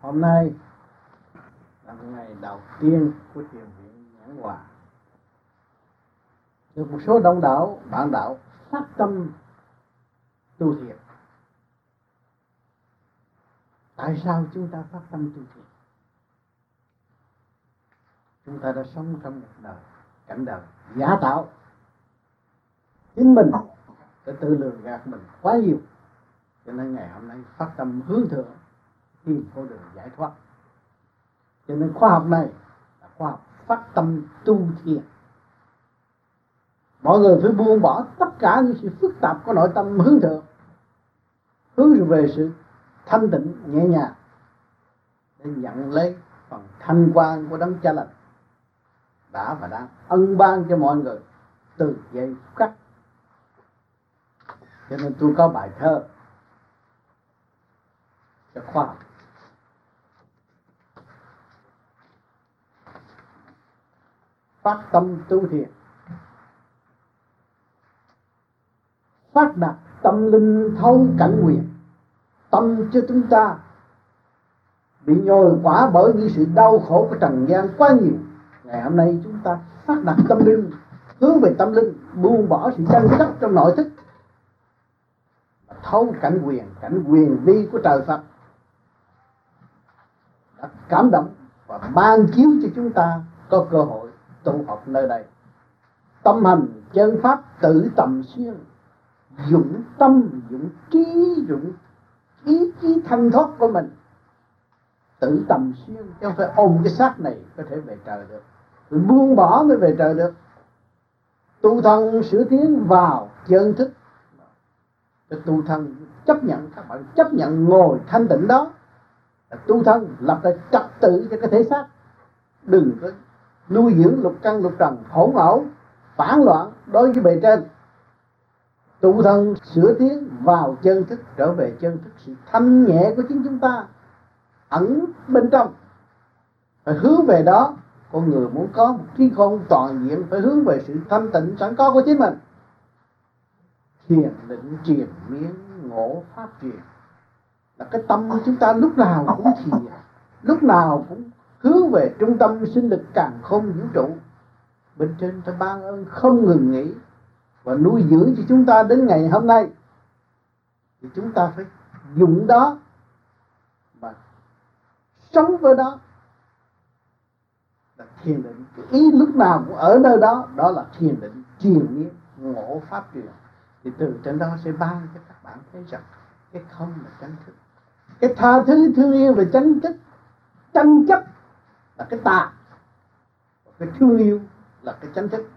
hôm nay là ngày đầu tiên của thiền viện nhãn hòa. Được một số đông đảo bạn đạo phát tâm tu thiền. Tại sao chúng ta phát tâm tu thiền? Chúng ta đã sống trong một đời, cảnh đời giả tạo. Chính mình đã tự lường gạt mình quá nhiều. Cho nên ngày hôm nay phát tâm hướng thượng tìm con đường giải thoát. Cho nên khoa học này là khoa học phát tâm tu thiền. Mọi người phải buông bỏ tất cả những sự phức tạp của nội tâm hướng thượng, hướng về sự thanh tịnh, nhẹ nhàng, để nhận lấy phần thanh quan của đấng cha lành đã và đang ân ban cho mọi người từ giây khắc cho nên tôi có bài thơ cho khoa học. Phát tâm tu thiền. Phát đạt tâm linh thấu cảnh quyền tâm cho chúng ta bị nhồi quả bởi những sự đau khổ của trần gian quá nhiều. Ngày hôm nay chúng ta phát đạt tâm linh, hướng về tâm linh, buông bỏ sự tranh chấp trong nội thức. Thấu cảnh quyền cảnh quyền vi của trời Phật. Đã cảm động và ban chiếu cho chúng ta có cơ hội tu học nơi đây tâm hành chân pháp tự tầm xuyên, dụng tâm, dụng trí, dụng ý chí thanh thoát của mình. Tự tầm xuyên, chứ không phải ôm cái xác này có thể về trời được. Rồi buông bỏ mới về trời được. Tu thân sửa tiến vào chân thức. Cái tu thân chấp nhận, các bạn chấp nhận ngồi thanh tịnh đó. Tu thân lập lại trật tự cho cái thể xác. Đừng có nuôi dưỡng lục căn lục trần hỗn ẩu phản loạn đối với bề trên. Tụ thân sửa tiến vào chân thức trở về chân thức, sự thanh nhẹ của chính chúng ta ẩn bên trong. Phải hướng về đó, con người muốn có một trí khôn toàn diện, phải hướng về sự thanh tịnh sẵn có của chính mình. Thiền định triền miên, ngộ pháp truyền là cái tâm của chúng ta lúc nào cũng thiền, lúc nào cũng hướng về trung tâm sinh lực càng không vũ trụ. Bên trên ta ban ơn không ngừng nghỉ và nuôi dưỡng cho chúng ta đến ngày hôm nay. Thì chúng ta phải dùng đó mà sống với đó. Là thiền định. Cái ý lúc nào cũng ở nơi đó. Đó là thiền định truyền miên, ngộ pháp truyền. Thì từ trên đó sẽ ban cho các bạn thấy rằng cái không là chánh thức. Cái tha thứ thương yêu là chánh thức, tranh chấp là cái ta, cái thương yêu là cái chánh thức.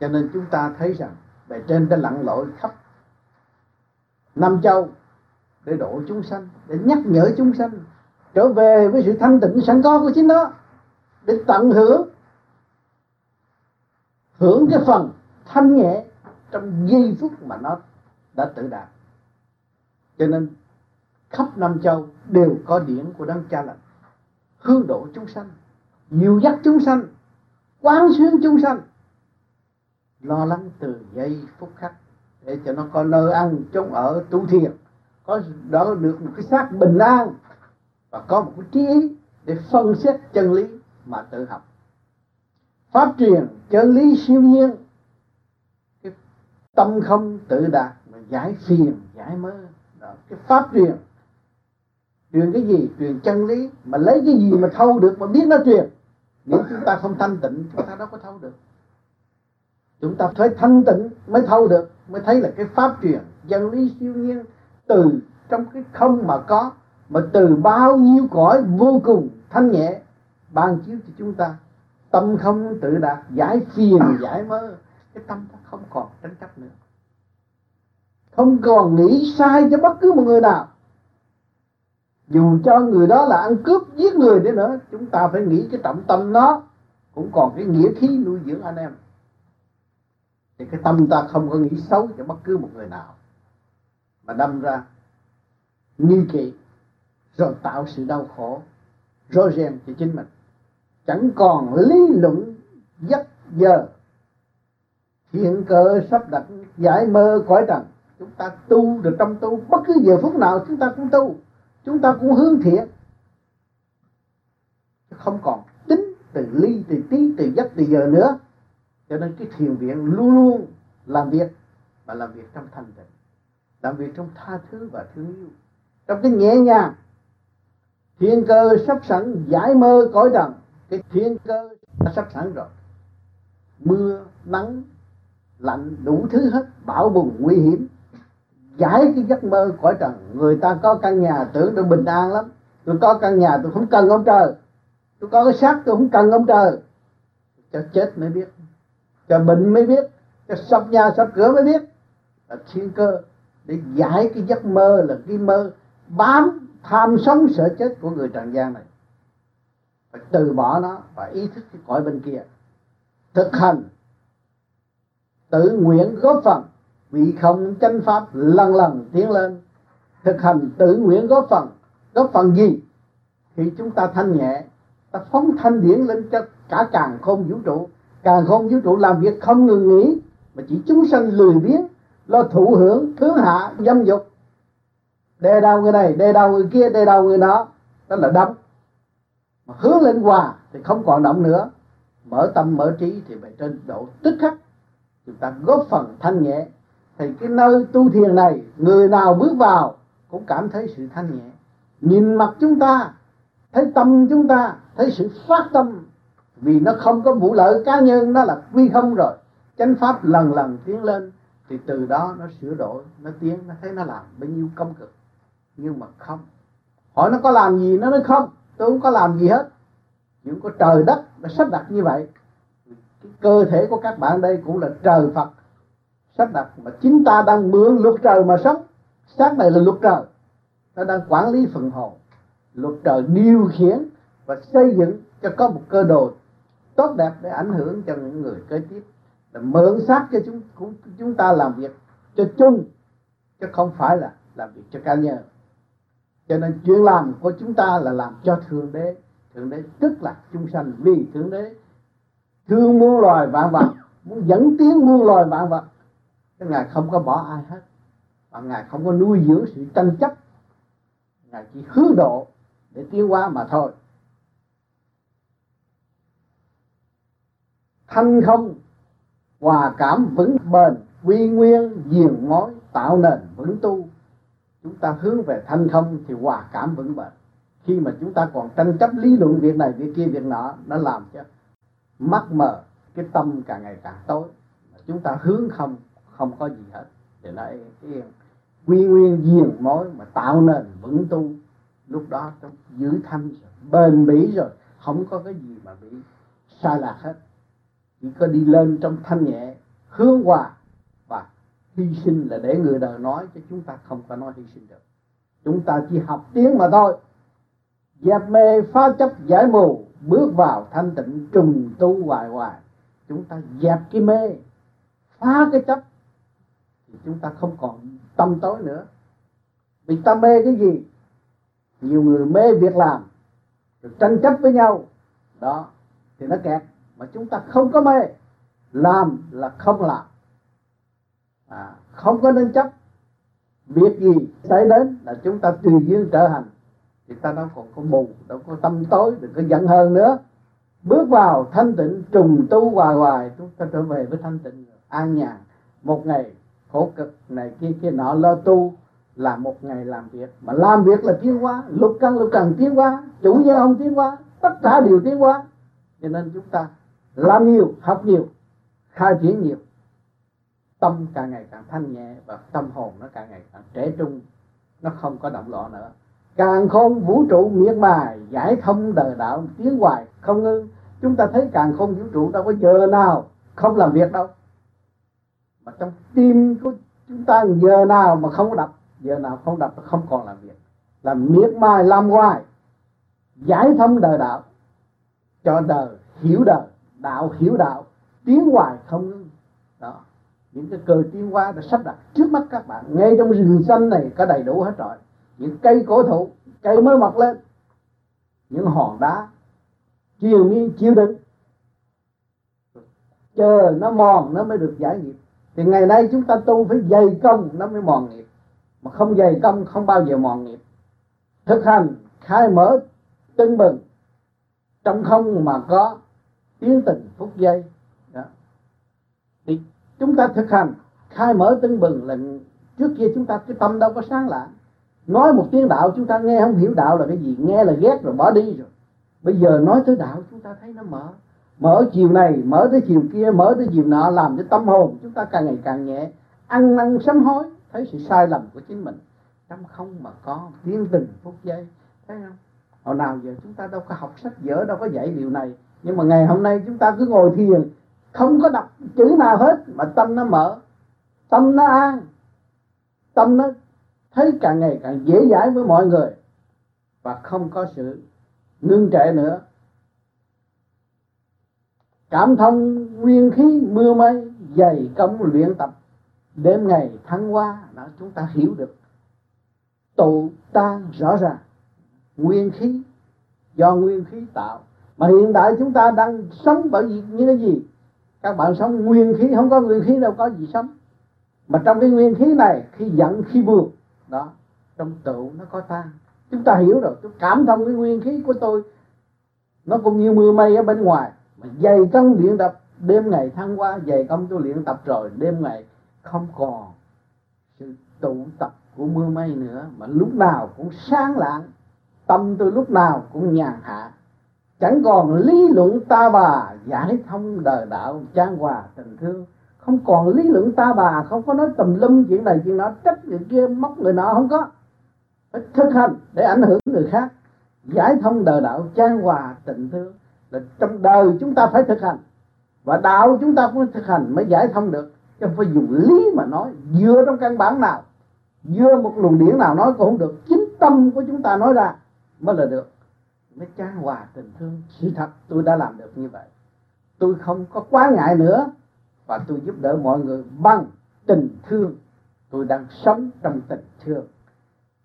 Cho nên chúng ta thấy rằng bề trên đã lặn lội khắp năm châu để độ chúng sanh để nhắc nhở chúng sanh trở về với sự thanh tịnh sẵn có của chính nó để tận hưởng hưởng cái phần thanh nhẹ trong giây phút mà nó đã tự đạt. Cho nên khắp năm châu đều có điển của đấng cha lành hương độ chúng sanh, nhiều dắt chúng sanh, quán xuyên chúng sanh, lo lắng từ giây phút khắc để cho nó có nơi ăn chống ở, tu thiền, có đó được một cái xác bình an và có một cái trí để phân xét chân lý mà tự học pháp truyền chân lý siêu nhiên, cái tâm không tự đạt mà giải phiền, giải mơ đó. cái pháp truyền truyền cái gì? Truyền chân lý. Mà lấy cái gì mà thâu được mà biết nó truyền? Nếu chúng ta không thanh tịnh, chúng ta đâu có thâu được. Chúng ta phải thanh tịnh mới thâu được, mới thấy là cái pháp truyền, chân lý siêu nhiên từ trong cái không mà có, mà từ bao nhiêu cõi vô cùng thanh nhẹ, ban chiếu cho chúng ta. Tâm không tự đạt, giải phiền, giải mơ. Cái tâm ta không còn tranh chấp nữa. Không còn nghĩ sai cho bất cứ một người nào dù cho người đó là ăn cướp giết người đi nữa, chúng ta phải nghĩ cái trọng tâm nó, cũng còn cái nghĩa khí nuôi dưỡng anh em. Thì cái tâm ta không có nghĩ xấu cho bất cứ một người nào. Mà đâm ra, nghi kỵ, rồi tạo sự đau khổ, rối ren cho chính mình. Chẳng còn lý luận dắt giờ. Hiện cơ sắp đặt, giải mơ cõi trần. Chúng ta tu được trong tu, bất cứ giờ phút nào chúng ta cũng tu chúng ta cũng hướng thiện. Không còn tính từ ly, từ tí, từ giấc từ giờ nữa. Cho nên cái thiền viện luôn luôn làm việc và làm việc trong thanh tịnh. Làm việc trong tha thứ và thương yêu. Trong cái nhẹ nhàng thiên cơ sắp sẵn, giải mơ cõi trần. Cái thiên cơ đã sắp sẵn rồi. Mưa, nắng, lạnh, đủ thứ hết, bão bùng, nguy hiểm giải cái giấc mơ cõi trần. Người ta có căn nhà, tưởng tôi bình an lắm. Tôi có căn nhà, tôi không cần ông trời. Tôi có cái xác, tôi không cần ông trời. Cho chết mới biết. Cho bệnh mới biết. Cho sập nhà, sập cửa mới biết. Là thiên cơ. Để giải cái giấc mơ là cái mơ bám, tham sống, sợ chết của người trần gian này. Phải từ bỏ nó và ý thức cái cõi bên kia. Thực hành. Tự nguyện góp phần vị không chánh pháp lần lần tiến lên, thực hành tự nguyện góp phần. Góp phần gì? Thì chúng ta thanh nhẹ, ta phóng thanh điển lên cho cả càng không vũ trụ. Càng không vũ trụ làm việc không ngừng nghỉ, mà chỉ chúng sanh lười biếng, lo thụ hưởng thứ hạ dâm dục. Đè đầu người này, đè đầu người kia, đè đầu người đó đó là đấm. Mà hướng lên hòa thì không còn động nữa. Mở tâm, mở trí thì phải trên độ tức khắc. Chúng ta góp phần thanh nhẹ thì cái nơi tu thiền này, người nào bước vào cũng cảm thấy sự thanh nhẹ. Nhìn mặt chúng ta, thấy tâm chúng ta, thấy sự phát tâm. Vì nó không có vụ lợi cá nhân, nó là quy không rồi. Chánh pháp lần lần tiến lên, thì từ đó nó sửa đổi, nó tiến, nó thấy nó làm bao nhiêu công cực. Nhưng mà không. Hỏi nó có làm gì, nó nói không. Tôi không có làm gì hết. Những có trời đất nó sắp đặt như vậy. Cái cơ thể của các bạn đây cũng là trời Phật sắp đặt mà chính ta đang mượn luật trời mà sống. Xác này là luật trời. Ta đang quản lý phần hồn. Luật trời điều khiển và xây dựng cho có một cơ đồ tốt đẹp để ảnh hưởng cho những người kế tiếp. Là mượn xác cho chúng chúng ta làm việc cho chung, chứ không phải là làm việc cho cá nhân. Cho nên chuyện làm của chúng ta là làm cho thượng đế. Thượng đế tức là chúng sanh vì thượng đế. Thương muôn loài vạn vật, muốn dẫn tiến muôn loài vạn vật cái ngài không có bỏ ai hết. Và ngài không có nuôi dưỡng sự tranh chấp. Ngài chỉ hướng độ để tiến hóa mà thôi. Thanh không, hòa cảm vững bền, quy nguyên, diền mối, tạo nền vững tu. Chúng ta hướng về thanh không thì hòa cảm vững bền. Khi mà chúng ta còn tranh chấp lý luận việc này, việc kia, việc nọ, nó làm cho mắt mờ, cái tâm càng ngày càng tối. Chúng ta hướng không không có gì hết. Thì lại cái quy nguyên diền mối mà tạo nền vững tu, lúc đó trong giữ thanh rồi, bền bỉ rồi, không có cái gì mà bị sai lạc hết. Chỉ có đi lên trong thanh nhẹ, hướng hòa và hy sinh là để người đời nói, chứ chúng ta không có nói hy sinh được. Chúng ta chỉ học tiếng mà thôi. Dẹp mê, phá chấp, giải mù, bước vào thanh tịnh, trùng tu hoài hoài. Chúng ta dẹp cái mê, phá cái chấp thì chúng ta không còn tâm tối nữa. Vì ta mê cái gì? Nhiều người mê việc làm rồi tranh chấp với nhau. Đó thì nó kẹt. Mà chúng ta không có mê. Làm là không làm. À, không có nên chấp. Việc gì xảy đến là chúng ta tùy duyên trở hành. Thì ta đâu còn có mù đâu có tâm tối đừng có giận hơn nữa. Bước vào thanh tịnh trùng tu hoài hoài chúng ta trở về với thanh tịnh an nhàn. Một ngày khổ cực này, kia kia nọ, lo tu là một ngày làm việc. Mà làm việc là tiến hóa, lục căn, lục trần tiến hóa, chủ nhân ông tiến hóa, tất cả đều tiến hóa. Cho nên chúng ta làm nhiều, học nhiều, khai triển nhiều. Tâm càng ngày càng thanh nhẹ và tâm hồn nó càng ngày càng trẻ trung, nó không có động loạn nữa. Càng không vũ trụ miệt mài, giải thông đời đạo, tiến hoài, không ngưng. Chúng ta thấy càng không vũ trụ đâu có giờ nào không làm việc đâu mà trong tim của chúng ta giờ nào mà không đập, giờ nào không đập không còn làm việc. Làm miệt mài, làm hoài, giải thông đời đạo, cho đời hiểu đời, đạo hiểu đạo, tiến hoài không ngưng đó. Những cái cờ tiến hóa đã sắp đặt trước mắt các bạn. Ngay trong rừng xanh này có đầy đủ hết rồi. Những cây cổ thụ, cây mới mọc lên. Những hòn đá, chiều miên chiều đứng. Chờ nó mòn, nó mới được giải nghiệp thì ngày nay chúng ta tu phải dày công, nó mới mòn nghiệp. Mà không dày công, không bao giờ mòn nghiệp. Thực hành, khai mở, tưng bừng. Trong không mà có tiến tình phút giây. Đó. thì chúng ta thực hành, khai mở, tưng bừng là trước kia chúng ta cái tâm đâu có sáng lạng nói một tiếng đạo chúng ta nghe không hiểu đạo là cái gì. Nghe là ghét rồi, bỏ đi rồi. Bây giờ nói tới đạo chúng ta thấy nó mở mở chiều này, mở tới chiều kia, mở tới chiều nọ, làm cho tâm hồn chúng ta càng ngày càng nhẹ. Ăn năn sám hối, thấy sự sai lầm của chính mình. Trong không mà có tiến tình phút giây. Thấy không? Hồi nào giờ chúng ta đâu có học sách vở đâu có dạy điều này. Nhưng mà ngày hôm nay chúng ta cứ ngồi thiền, không có đọc chữ nào hết, mà tâm nó mở. Tâm nó an. Tâm nó thấy càng ngày càng dễ dãi với mọi người. Và không có sự ngưng trệ nữa cảm thông nguyên khí, mưa mây, dày công luyện tập. Đêm ngày tháng qua đã chúng ta hiểu được. Tụ tan rõ ràng. Nguyên khí, do nguyên khí tạo. Mà hiện tại chúng ta đang sống bởi vì những cái gì? Các bạn sống nguyên khí, không có nguyên khí đâu, có gì sống? Mà trong cái nguyên khí này, khi giận, khi buồn, đó, trong tụ nó có tan chúng ta hiểu rồi. Tôi cảm thông cái nguyên khí của tôi. Nó cũng như mưa mây ở bên ngoài mà dày công luyện tập, đêm ngày thăng qua dày công tôi luyện tập rồi, đêm ngày không còn sự tụ tập của mưa mây nữa, mà lúc nào cũng sáng lạng, tâm tôi lúc nào cũng nhàn hạ. Chẳng còn lý luận ta bà giải thông đời đạo trang hòa tình thương. Không còn lý luận ta bà, không có nói tùm lum chuyện này chuyện nọ, trách người kia, móc người nọ không có. Phải thực hành để ảnh hưởng người khác. Giải thông đời đạo trang hòa tình thương là trong đời chúng ta phải thực hành. Và đạo chúng ta cũng thực hành mới giải thông được. Chứ không phải dùng lý mà nói, dựa trong căn bản nào dưa một luồng điển nào nói cũng không được. Chính tâm của chúng ta nói ra mới là được. Mới trang hòa tình thương. Sự thật tôi đã làm được như vậy. Tôi không có quá ngại nữa. Và tôi giúp đỡ mọi người bằng tình thương. Tôi đang sống trong tình thương.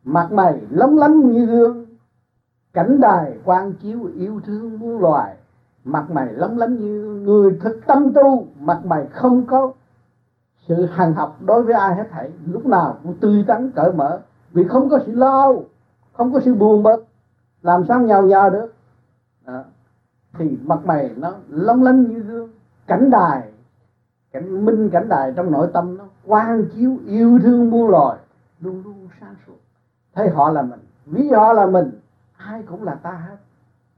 Mặt mày lóng lánh như gương. Cảnh đài quan chiếu yêu thương muôn loài mặt mày lóng lánh như người thực tâm tu, mặt mày không có sự hằng học đối với ai hết thảy. Lúc nào cũng tươi tắn, cởi mở, vì không có sự lo không có sự buồn bực, làm sao nhào nhào được. Đó. thì mặt mày nó lóng lánh như gương cảnh đài, cảnh minh cảnh đài trong nội tâm nó quang chiếu, yêu thương muôn loài, luôn luôn sáng suốt. Thấy họ là mình. Ví họ là mình, ai cũng là ta hết.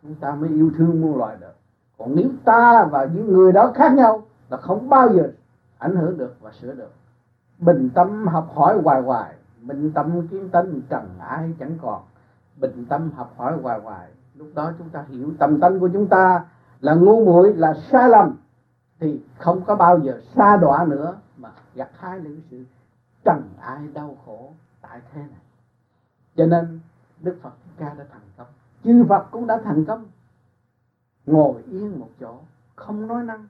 Chúng ta mới yêu thương muôn loài được còn nếu ta và những người đó khác nhau là không bao giờ ảnh hưởng được và sửa được. Bình tâm học hỏi hoài hoài, bình tâm kiến tánh trần ai chẳng còn. Bình tâm học hỏi hoài hoài, lúc đó chúng ta hiểu tâm tánh của chúng ta là ngu muội, là sai lầm, thì không có bao giờ xa đọa nữa mà gặt hái những sự trần ai đau khổ tại thế này. Cho nên đức phật ca đã thành công. Chư phật cũng đã thành công ngồi yên một chỗ, không nói năng.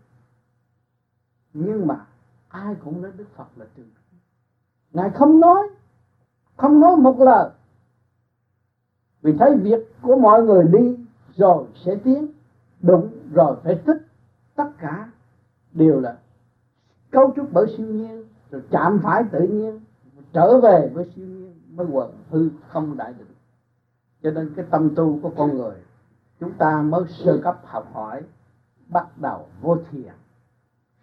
Nhưng mà ai cũng nói đức phật là trường ngài không nói không nói một lời. Vì thấy việc của mọi người đi rồi sẽ tiến, đúng rồi phải thích tất cả đều là cấu trúc bởi siêu nhiên, rồi chạm phải tự nhiên, trở về với siêu nhiên mới quần hư không đại định. Cho nên cái tâm tu của con người chúng ta mới sơ cấp học hỏi, bắt đầu vô thiền.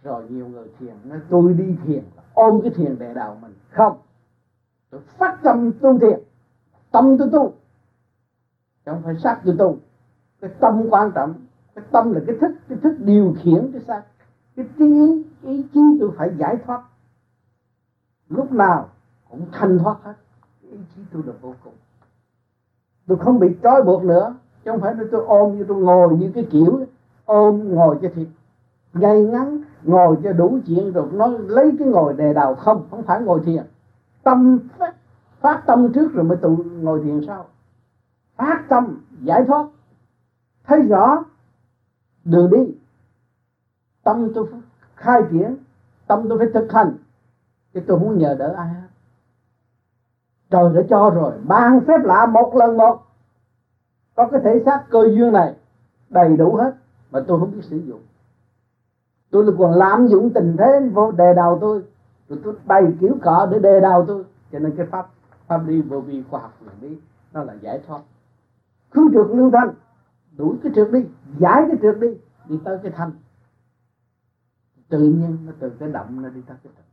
Rồi nhiều người thiền, nói tôi đi thiền, ôm cái thiền để đầu mình. Không. Tôi phát tâm tu thiền, tâm tôi tu. Chứ không phải xác tôi tu. Cái tâm quan trọng, cái tâm là cái thức cái thức điều khiển cái xác. Cái trí, ý chí tôi phải giải thoát. Lúc nào cũng thanh thoát hết. Ý chí tôi là vô cùng. Tôi không bị trói buộc nữa chứ không phải là tôi ôm như tôi ngồi như cái kiểu ôm ngồi cho thiệt. Ngay ngắn ngồi cho đủ chuyện rồi nó lấy cái ngồi đề đầu không không phải ngồi thiền. Tâm phát, phát tâm trước rồi mới tụ ngồi thiền sau. Phát tâm giải thoát. Thấy rõ đường đi. Tâm tôi khai triển tâm tôi phải thực hành. Chứ tôi muốn nhờ đỡ ai hết. Trời đã cho rồi ban phép lạ một lần một có cái thể xác cơ duyên này đầy đủ hết mà tôi không biết sử dụng. Tôi là còn lạm dụng tình thế, vô đề đầu tôi. Rồi tôi bày kiểu cọ để đề đầu tôi. Cho nên cái pháp pháp đi vô vi khoa học này đi nó là giải thoát. Cứu trượt lưu thanh, đuổi cái trượt đi, giải cái trượt đi đi tới cái thanh. Tự nhiên nó từ cái động nó đi tới cái thanh.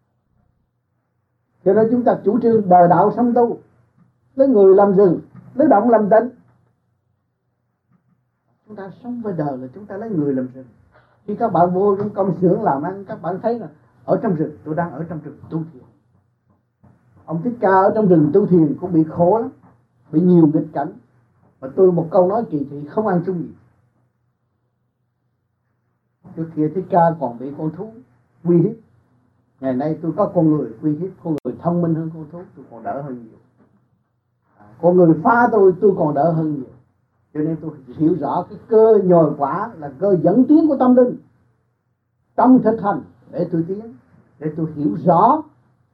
Cho nên chúng ta chủ trương đời đạo sống tu, lấy người làm rừng, lấy động làm tịnh chúng ta sống với đời là chúng ta lấy người làm rừng. Khi các bạn vô trong công xưởng làm ăn các bạn thấy là ở trong rừng tôi đang ở trong rừng tu thiền. Ông thích ca ở trong rừng tu thiền cũng bị khổ lắm bị nhiều nghịch cảnh. Mà tôi một câu nói kỳ thị không ăn chung gì. Trước kia thích ca còn bị con thú uy hiếp. Ngày nay tôi có con người uy hiếp con người thông minh hơn con thú tôi còn đỡ hơn nhiều. À, con người phá tôi tôi còn đỡ hơn nhiều cho nên tôi hiểu rõ cái cơ nhồi quả là cơ dẫn tiến của tâm linh. Trong thực hành để tôi tiến, để tôi hiểu rõ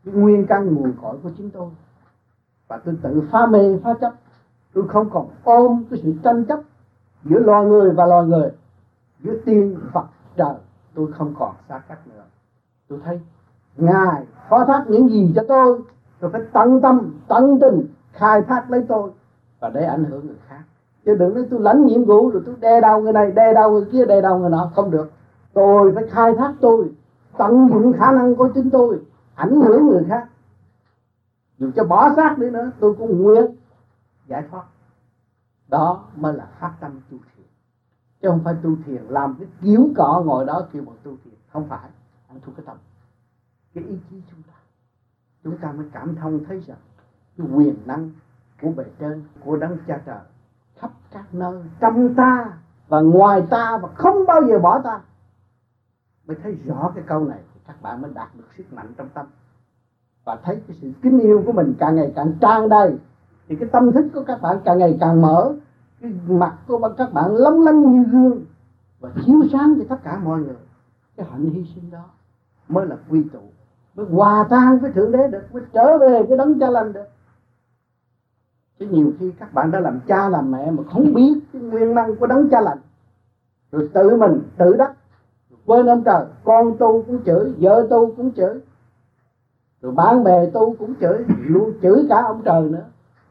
cái nguyên căn nguồn cội của chính tôi. Và tôi tự phá mê phá chấp. Tôi không còn ôm cái sự tranh chấp giữa loài người và loài người, giữa tiên phật trời. Tôi không còn xa cách nữa. Tôi thấy ngài phó thác những gì cho tôi tôi phải tận tâm, tận tình khai thác lấy tôi và để ảnh hưởng người khác chứ đừng nói tôi lãnh nhiệm vụ rồi tôi đe đau người này đe đau người kia đe đau người nọ. Không được. Tôi phải khai thác tôi, tận dụng khả năng của chính tôi, ảnh hưởng người khác. Dù cho bỏ xác đi nữa, tôi cũng nguyện giải thoát. Đó mới là phát tâm tu thiền. Chứ không phải tu thiền làm cái kiểu cọ ngồi đó kêu bằng tu thiền. Không phải. Anh thuộc cái tâm. Cái ý chí chúng ta. Chúng ta mới cảm thông thấy rằng cái quyền năng của bề trên, của đấng cha trời các nơi trong ta và ngoài ta và không bao giờ bỏ ta. Mới thấy rõ cái câu này thì các bạn mới đạt được sức mạnh trong tâm. Và thấy cái sự kính yêu của mình càng ngày càng tràn đầy. Thì cái tâm thức của các bạn càng ngày càng mở. Cái mặt của các bạn lóng lánh như gương và chiếu sáng cho tất cả mọi người. Cái hạnh hy sinh đó mới là quy tụ. Mới hòa tan với thượng đế được, mới trở về cái đấng cha lành được chứ nhiều khi các bạn đã làm cha làm mẹ mà không biết cái nguyên năng của đấng cha lành. Rồi tự mình tự đắc, quên ông trời, con tu cũng chửi, vợ tu cũng chửi, rồi bạn bè tu cũng chửi, luôn chửi cả ông trời nữa.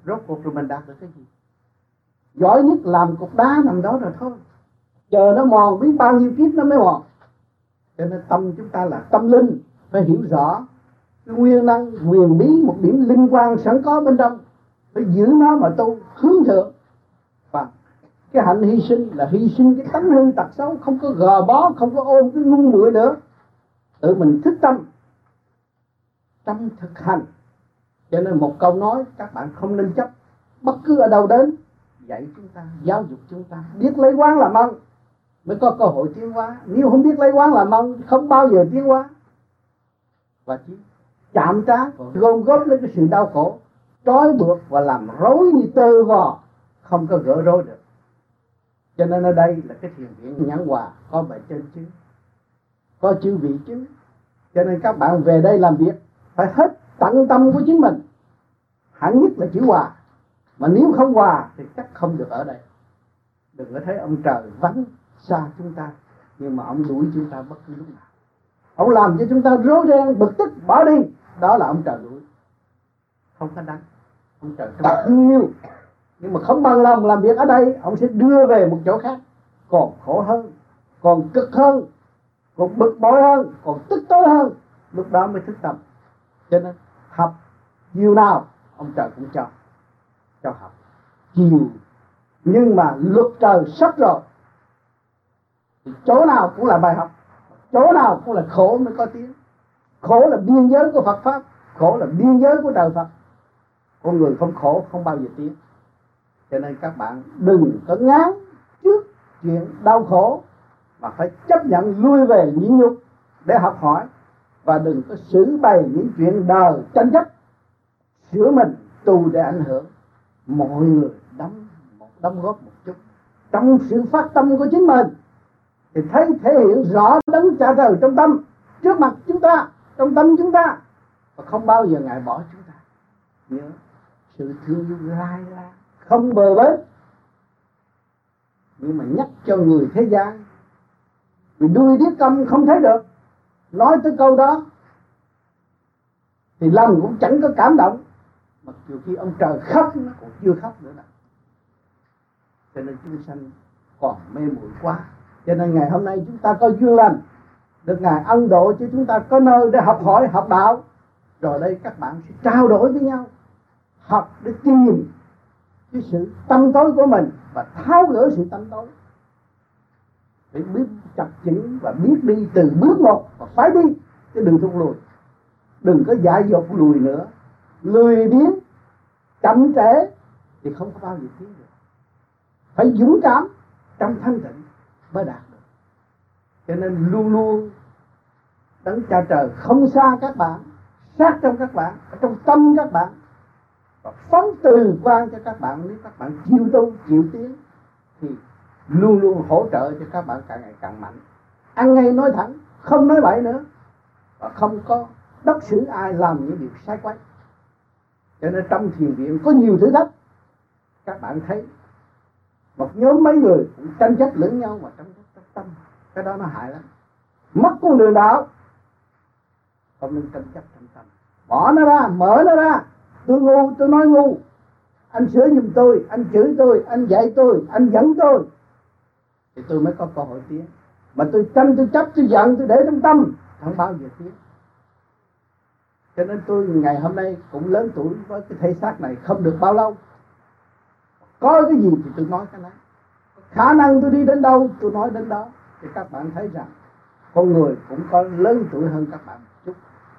Rốt cuộc rồi mình đạt được cái gì? Giỏi nhất làm cục đá nằm đó rồi thôi. Chờ nó mòn, biết bao nhiêu kiếp nó mới mòn. Cho nên tâm chúng ta là tâm linh, phải hiểu rõ cái nguyên năng, quyền bí, một điểm linh quan sẵn có bên trong phải giữ nó mà tu, hướng thượng. Và cái hạnh hy sinh là hy sinh cái tánh hư tật xấu, không có gò bó, không có ôm cái ngu muội nữa. Tự mình thức tâm. Tâm thực hành. Cho nên một câu nói, các bạn không nên chấp. Bất cứ ở đâu đến, dạy chúng ta, giáo dục chúng ta. Biết lấy quán làm ơn mới có cơ hội tiến hóa. Nếu không biết lấy quán làm ơn không bao giờ tiến hóa. Và chỉ chạm trán, gom góp lên cái sự đau khổ trói buộc và làm rối như tơ vò, không có gỡ rối được. Cho nên ở đây là cái thiền viện nhãn hòa, có bài trên chứ, có chữ vị chứ. Cho nên các bạn về đây làm việc, phải hết tận tâm của chính mình. Hẳn nhất là chữ hòa. Mà nếu không hòa thì chắc không được ở đây. Đừng có thấy ông trời vắng xa chúng ta, nhưng mà ông đuổi chúng ta bất cứ lúc nào. Ông làm cho chúng ta rối ren, bực tức, bỏ đi. Đó là ông trời đuổi. Không có đánh thương yêu nhưng mà không bằng lòng làm việc ở đây ông sẽ đưa về một chỗ khác. Còn khổ hơn còn cực hơn còn bực bội hơn còn tức tối hơn. Lúc đó mới thức tâm. Cho nên học nhiều nào ông trời cũng cho. Cho học chiều nhưng mà luật trời sắp rồi. Thì chỗ nào cũng là bài học. Chỗ nào cũng là khổ mới có tiếng. Khổ là biên giới của Phật pháp. Khổ là biên giới của trời Phật con người không khổ, không bao giờ tiến. Cho nên các bạn đừng có ngán trước chuyện đau khổ, mà phải chấp nhận lui về nhịn nhục để học hỏi, và đừng có xử bày những chuyện đời tranh chấp, sửa mình tù để ảnh hưởng. Mọi người đóng một đóng góp một chút. Trong sự phát tâm của chính mình, thì thấy, thể hiện rõ đấng cha trời trong tâm, trước mặt chúng ta, trong tâm chúng ta, và không bao giờ ngài bỏ chúng ta. Nhớ sự thương lai la không bờ bến. Nhưng mà nhắc cho người thế gian, vì đuôi điếc câm không thấy được. Nói tới câu đó, thì lòng cũng chẳng có cảm động. Mặc dù khi ông trời khóc, nó cũng chưa khóc nữa nè. Cho nên chúng sanh còn mê muội quá. Cho nên ngày hôm nay chúng ta có duyên lành. Được ngài ân độ cho chúng ta có nơi để học hỏi, học đạo. Rồi đây các bạn sẽ trao đổi với nhau học để tìm cái sự tâm tối của mình và tháo gỡ sự tâm tối. Để biết chặt chẽ và biết đi từ bước một và phải đi chứ đừng thụt lùi. Đừng có dại dột lùi nữa. Lười biếng, chậm trễ thì không có bao giờ tiến được. Phải dũng cảm trong thanh tịnh mới đạt được. Cho nên luôn luôn đấng cha trời không xa các bạn, sát trong các bạn, ở trong tâm các bạn và phóng từ quan cho các bạn nếu các bạn chịu tu chịu tiến thì luôn luôn hỗ trợ cho các bạn càng ngày càng mạnh. Ăn ngay nói thẳng không nói bậy nữa. Và không có đốc xử ai làm những việc sai quấy. Cho nên trong thiền viện có nhiều thử thách. Các bạn thấy một nhóm mấy người cũng tranh chấp lẫn nhau mà trong, trong tâm cái đó nó hại lắm. Mất con đường đạo không nên tranh chấp trong tâm. Bỏ nó ra mở nó ra tôi ngu, tôi nói ngu. Anh sửa giùm tôi, anh chửi tôi, anh dạy tôi, anh dẫn tôi. Thì tôi mới có cơ hội tiến mà tôi tranh, tôi chấp, tôi giận, tôi để trong tâm. Không bao giờ tiến cho nên tôi ngày hôm nay cũng lớn tuổi với cái thể xác này không được bao lâu. Có cái gì thì tôi nói cái đó. Khả năng tôi đi đến đâu, tôi nói đến đó. Thì các bạn thấy rằng, con người cũng có lớn tuổi hơn các bạn một chút.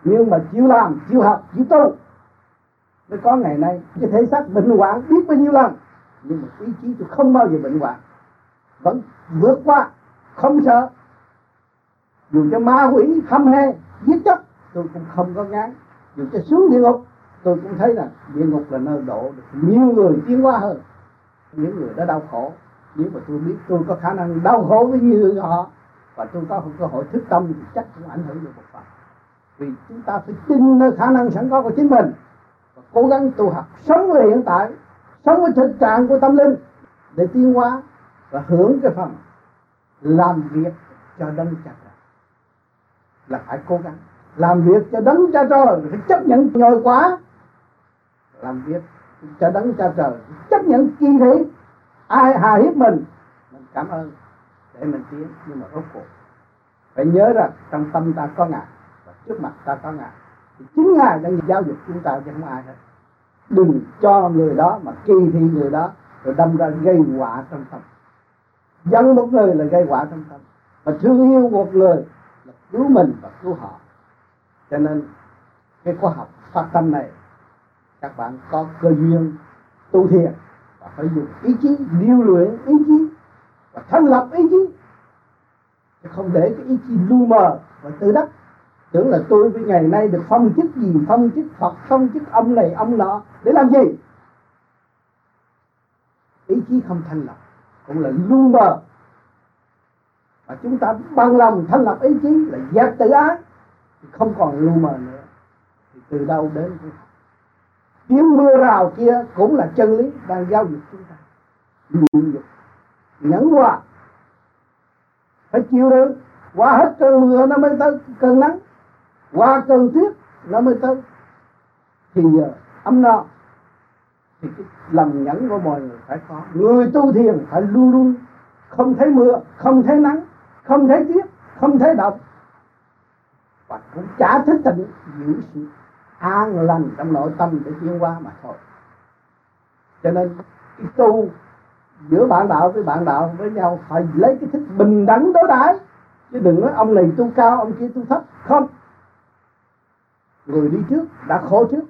Nhưng mà chịu làm, chịu học, chịu tu mới có ngày nay, cái thể xác bệnh hoạn biết bao nhiêu lần. Nhưng mà ý chí tôi không bao giờ bệnh hoạn. Vẫn vượt qua, không sợ. Dù cho ma quỷ, hâm he giết chóc, tôi cũng không có ngán. Dù cho xuống địa ngục, tôi cũng thấy là địa ngục là nơi độ được nhiều người tiến qua hơn. Những người đã đau khổ. Nếu mà tôi biết tôi có khả năng đau khổ với như họ, và tôi có cơ hội thức tâm thì chắc cũng ảnh hưởng được một phần. Vì chúng ta phải tin nơi khả năng sẵn có của chính mình cố gắng tu học sống với hiện tại, sống với thực trạng của tâm linh để tiến hóa và hưởng cái phần làm việc cho đấng cha trời. Là phải cố gắng. Làm việc cho đấng cha trời phải chấp nhận nhồi quá. Làm việc cho đấng cha trời chấp nhận chi thế ai hà hiếp mình mình cảm ơn để mình tiến, nhưng mà rốt cuộc phải nhớ rằng trong tâm ta có ngài và trước mặt ta có ngài chính ngài đang giáo dục chúng ta chẳng ai hết đừng cho người đó mà kỳ thị người đó, rồi đâm ra gây họa trong tâm. Dân một người là gây họa trong tâm. Mà thương yêu một người là cứu mình và cứu họ. Cho nên, cái khoa học phát tâm này, các bạn có cơ duyên tu thiền và phải dùng ý chí điêu luyện ý chí và thành lập ý chí. Chứ không để cái ý chí lu mờ và tự đắc tưởng là tôi với ngày nay được phong chức gì, phong chức Phật, phong chức ông này, ông nọ, để làm gì? Ý chí không thành lập cũng là lu mờ. Và chúng ta bằng lòng thành lập ý chí là dẹp tự ái, thì không còn lu mờ nữa. Thì từ đâu đến tiếng mưa rào kia cũng là chân lý đang giáo dục chúng ta. Nhịn dục nhẫn hòa. Phải chịu đựng. Qua hết cơn mưa nó mới tới cơn nắng qua cơn tuyết nó mới tới. Thì giờ ấm no thì cái lòng nhẫn của mọi người phải có. Người tu thiền phải luôn luôn không thấy mưa, không thấy nắng, không thấy tuyết không thấy động và cũng chả thích tình giữ sự an lành trong nội tâm để tiến qua mà thôi. Cho nên cái tu giữa bạn đạo với bạn đạo với nhau phải lấy cái thích bình đẳng đối đãi. Chứ đừng nói ông này tu cao, ông kia tu thấp. Không người đi trước đã khổ trước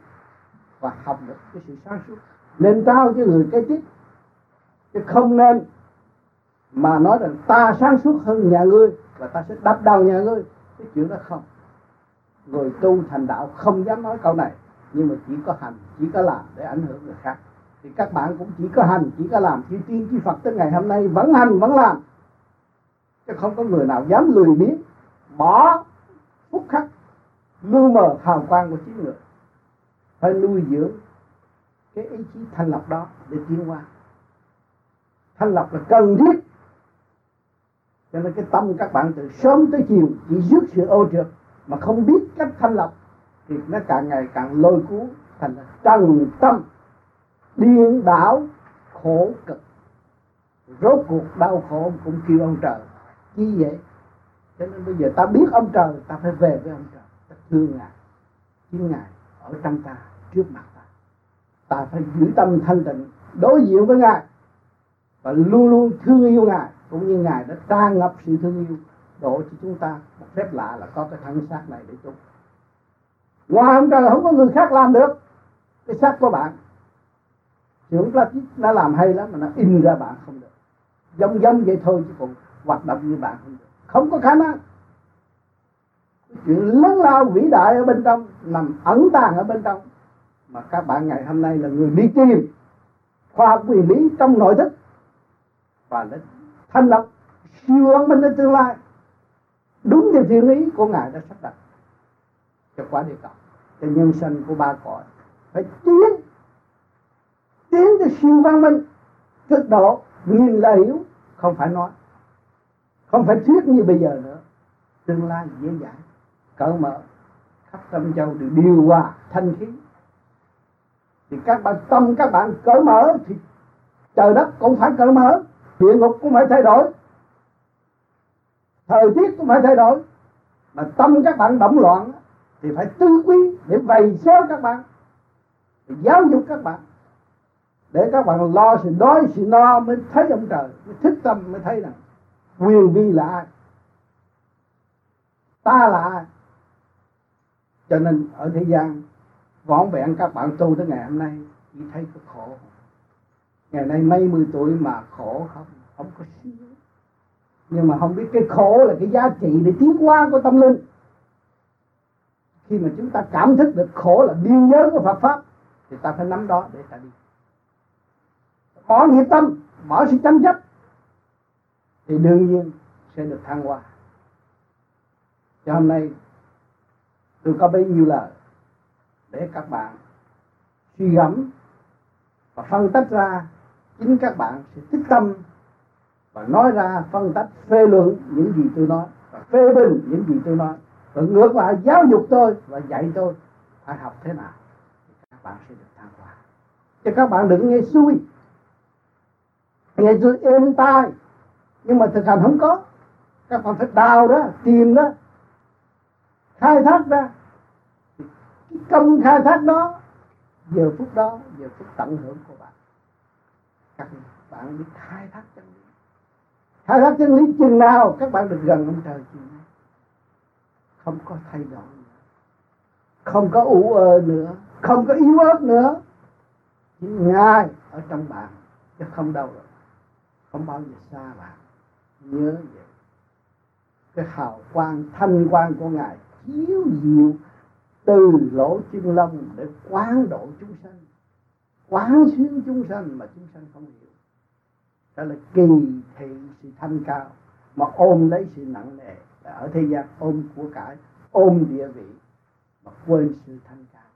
và học được cái sự sáng suốt. Nên trao cho người kế tiếp. Chứ không nên mà nói rằng ta sáng suốt hơn nhà ngươi và ta sẽ đập đầu nhà ngươi. Cái chuyện đó không. Người tu thành đạo không dám nói câu này, nhưng mà chỉ có hành, chỉ có làm để ảnh hưởng người khác. Thì các bạn cũng chỉ có hành, chỉ có làm. Chỉ tiên chỉ Phật tới ngày hôm nay vẫn hành, vẫn làm. Chứ không có người nào dám lười biếng, bỏ phút khắc lưu mờ hào quang của chính người. Phải nuôi dưỡng cái ý chí thành lập đó để tiến qua. thành lập là cần thiết. Cho nên cái tâm các bạn từ sớm tới chiều chỉ rước sự ô trượt mà không biết cách thanh lọc thì nó càng ngày càng lôi cuốn thành trần tâm, điên đảo, khổ cực. Rốt cuộc đau khổ cũng kêu ông trời chi vậy cho nên bây giờ ta biết ông trời, ta phải về với ông trời thương ngài chính ngài ở trong ta, trước mặt ta. Ta phải giữ tâm thanh tịnh, đối diện với ngài. Và luôn luôn thương yêu ngài, cũng như ngài đã tràn ngập sự thương yêu, độ cho chúng ta một phép lạ là có cái thân xác này để chúng ngoài ông trời không có người khác làm được cái xác của bạn. Trưởng plastic nó làm hay lắm mà nó in ra bạn không được. Giống giống vậy thôi chứ còn hoạt động như bạn không được. Không có khả năng chuyện lớn lao vĩ đại ở bên trong, nằm ẩn tàng ở bên trong. Mà các bạn ngày hôm nay là người đi tìm khoa học quyền lý trong nội thức và để thành lập siêu văn minh ở tương lai. Đúng theo thiên lý của ngài đã sắp đặt cho quả địa cầu. Cho nhân sinh của ba cõi phải tiến tiến tới siêu văn minh, cực độ, nhìn là hiểu, không phải nói, không phải thuyết như bây giờ nữa. Tương lai dễ dàng cởi mở khắp tâm châu được điều hòa thanh khí. Thì các bạn tâm các bạn cởi mở thì trời đất cũng phải cởi mở, địa ngục cũng phải thay đổi, thời tiết cũng phải thay đổi. Mà tâm các bạn động loạn thì phải tư quý để vầy xéo các bạn, để giáo dục các bạn, để các bạn lo sự đói sự no mới thấy ông trời, mới thích tâm, mới thấy rằng quyền vi là ai, ta là ai cho nên ở thế gian võn vẹn các bạn tu tới ngày hôm nay, chỉ thấy có khổ. Ngày nay mấy mươi tuổi mà khổ không không có xíu. Nhưng mà không biết cái khổ là cái giá trị để tiến hóa của tâm linh. Khi mà chúng ta cảm thức được khổ là biên giới của Phật pháp, thì ta phải nắm đó để ta đi. Bỏ nghiệp tâm, bỏ sự tranh chấp, thì đương nhiên sẽ được thăng hoa. Cho hôm nay tôi có bấy nhiêu lời để các bạn suy gẫm và phân tích ra, chính các bạn sẽ tích tâm và nói ra, phân tích phê luận những gì tôi nói và phê bình những gì tôi nói. Và ngược lại, giáo dục tôi và dạy tôi phải học thế nào các bạn sẽ được thăng hoa cho các bạn đừng nghe xui nghe xui êm tai, nhưng mà thực hành không có. Các bạn phải đào đó tìm đó khai thác ra công khai thác đó, giờ phút đó, giờ phút tận hưởng của bạn. Các bạn biết khai thác chân lý. Khai thác chân lý chừng nào, các bạn được gần ông trời chừng nào. Không có thay đổi nữa. Không có ủ ơ nữa. Không có yếu ớt nữa. Ngay ngài ở trong bạn, chứ không đâu rồi. Không bao giờ xa bạn. Nhớ vậy. Cái hào quang, thanh quang của ngài chiếu diệu từ lỗ chân lông để quán độ chúng sanh, quán xuyến chúng sanh mà chúng sanh không hiểu. Đó là kỳ thị sự thanh cao mà ôm lấy sự nặng nề là ở thế gian ôm của cải, ôm địa vị mà quên sự thanh cao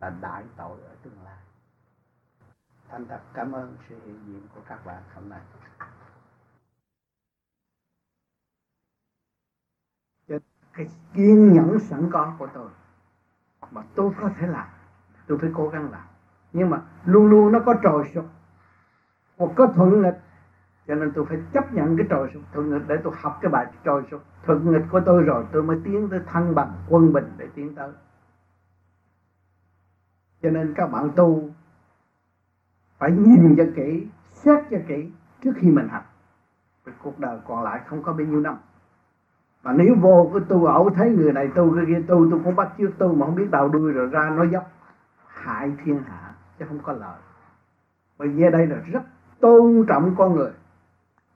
là đại tội ở tương lai. Thành thật, cảm ơn sự hiện diện của các bạn hôm nay. Cái kiên nhẫn sẵn có của tôi mà tôi có thể làm. Tôi phải cố gắng làm. Nhưng mà luôn luôn nó có trồi sụp hoặc có thuận nghịch. Cho nên tôi phải chấp nhận cái trồi sụp thuận nghịch để tôi học cái bài trồi sụp thuận nghịch của tôi rồi, tôi mới tiến tới thăng bằng quân bình để tiến tới. Cho nên các bạn tu phải nhìn cho kỹ, xét cho kỹ trước khi mình học cuộc đời còn lại không có bao nhiêu năm mà nếu vô cái tu ẩu thấy người này tu cái kia, tu tôi cũng bắt chước tu mà không biết đầu đuôi rồi ra nói dốc. Hại thiên hạ, chứ không có lợi bởi vì đây là rất tôn trọng con người.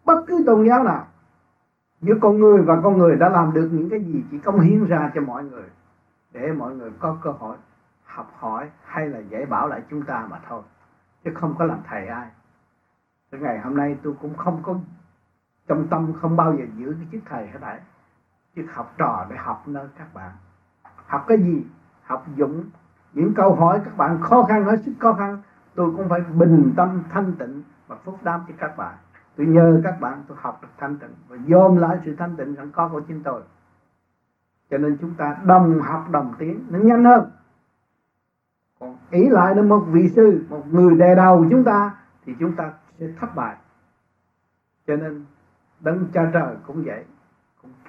Bất cứ tôn giáo nào, giữa con người và con người đã làm được những cái gì chỉ công hiến ra cho mọi người, để mọi người có cơ hội học hỏi hay là dạy bảo lại chúng ta mà thôi, chứ không có làm thầy ai. Cái ngày hôm nay tôi cũng không có trong tâm không bao giờ giữ cái chức thầy hết đấy chứ học trò để học nơi các bạn. Học cái gì? Học dụng những câu hỏi các bạn khó khăn, hết sức khó khăn, tôi cũng phải bình tâm, thanh tịnh và phúc đáp cho các bạn. Tôi nhờ các bạn, tôi học được thanh tịnh và dồn lại sự thanh tịnh sẵn có của chính tôi. Cho nên chúng ta đồng học, đồng tiến, nó nhanh hơn. Còn ý lại đến một vị sư, một người đề đầu chúng ta, thì chúng ta sẽ thất bại. Cho nên đấng cha trời cũng vậy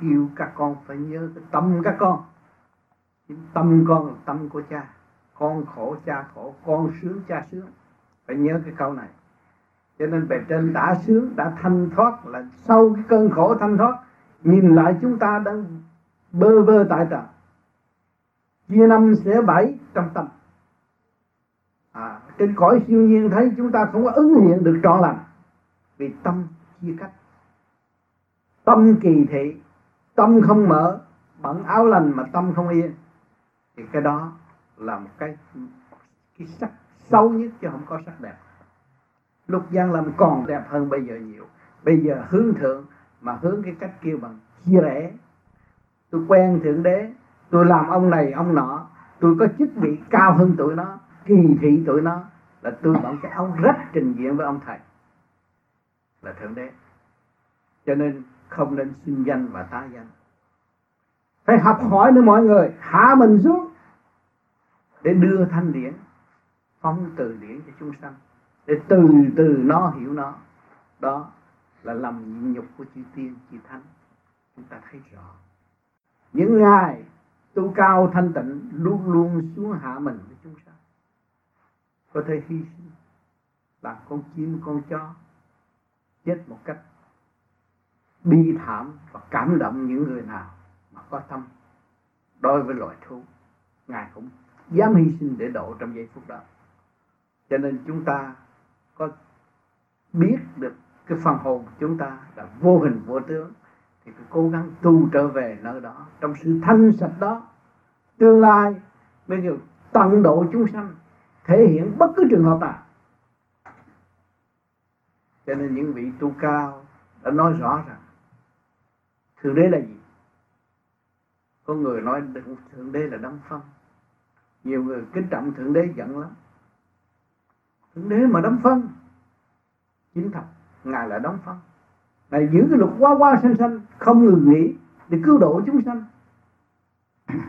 kêu các con phải nhớ cái tâm các con. Tâm con là tâm của cha. Con khổ cha khổ con sướng cha sướng. Phải nhớ cái câu này. Cho nên bề trên đã sướng đã thanh thoát là sau cái cơn khổ thanh thoát nhìn lại chúng ta đang bơ vơ tại trần chia năm sẽ bảy trong tâm. À, trên cõi siêu nhiên thấy chúng ta không có ứng hiện được trọn lành. Vì tâm chia cách. Tâm kỳ thị tâm không mở, bận áo lành mà tâm không yên, thì cái đó là một cái cái sắc xấu nhất chứ không có sắc đẹp. Lúc gian lâm còn đẹp hơn bây giờ nhiều. Bây giờ hướng thượng mà hướng cái cách kêu bằng chia rẽ. Tôi quen thượng đế, tôi làm ông này, ông nọ, tôi có chức vị cao hơn tụi nó, kỳ thị tụi nó, là tôi bận cái áo rách trình diện với ông thầy là thượng đế. Cho nên không nên xưng danh và tá danh. Phải học hỏi nữa mọi người. Hạ mình xuống. Để đưa thanh điển, phóng từ điển cho chúng sanh. Để từ từ nó hiểu nó. Đó là lòng nhục của chư tiên, chư thánh. Chúng ta thấy rõ. Những ngài tu cao thanh tịnh, luôn luôn xuống hạ mình với chúng sanh. Có thể hy sinh làm con chim, con chó, chết một cách bi thảm và cảm động những người nào mà có tâm đối với loài thú, ngài cũng dám hy sinh để độ trong giây phút đó. Cho nên chúng ta có biết được cái phần hồn chúng ta là vô hình vô tướng, thì phải cố gắng tu trở về nơi đó trong sự thanh sạch đó. Tương lai bây giờ tận độ chúng sanh thể hiện bất cứ trường hợp nào. Cho nên những vị tu cao đã nói rõ rằng thượng đế là gì? Có người nói thượng đế là đấng phân nhiều người kính trọng thượng đế giận lắm. Thượng đế mà đấng phân chính thật, ngài là đấng phân ngài giữ cái luật qua qua xanh xanh, không ngừng nghỉ để cứu độ chúng sanh.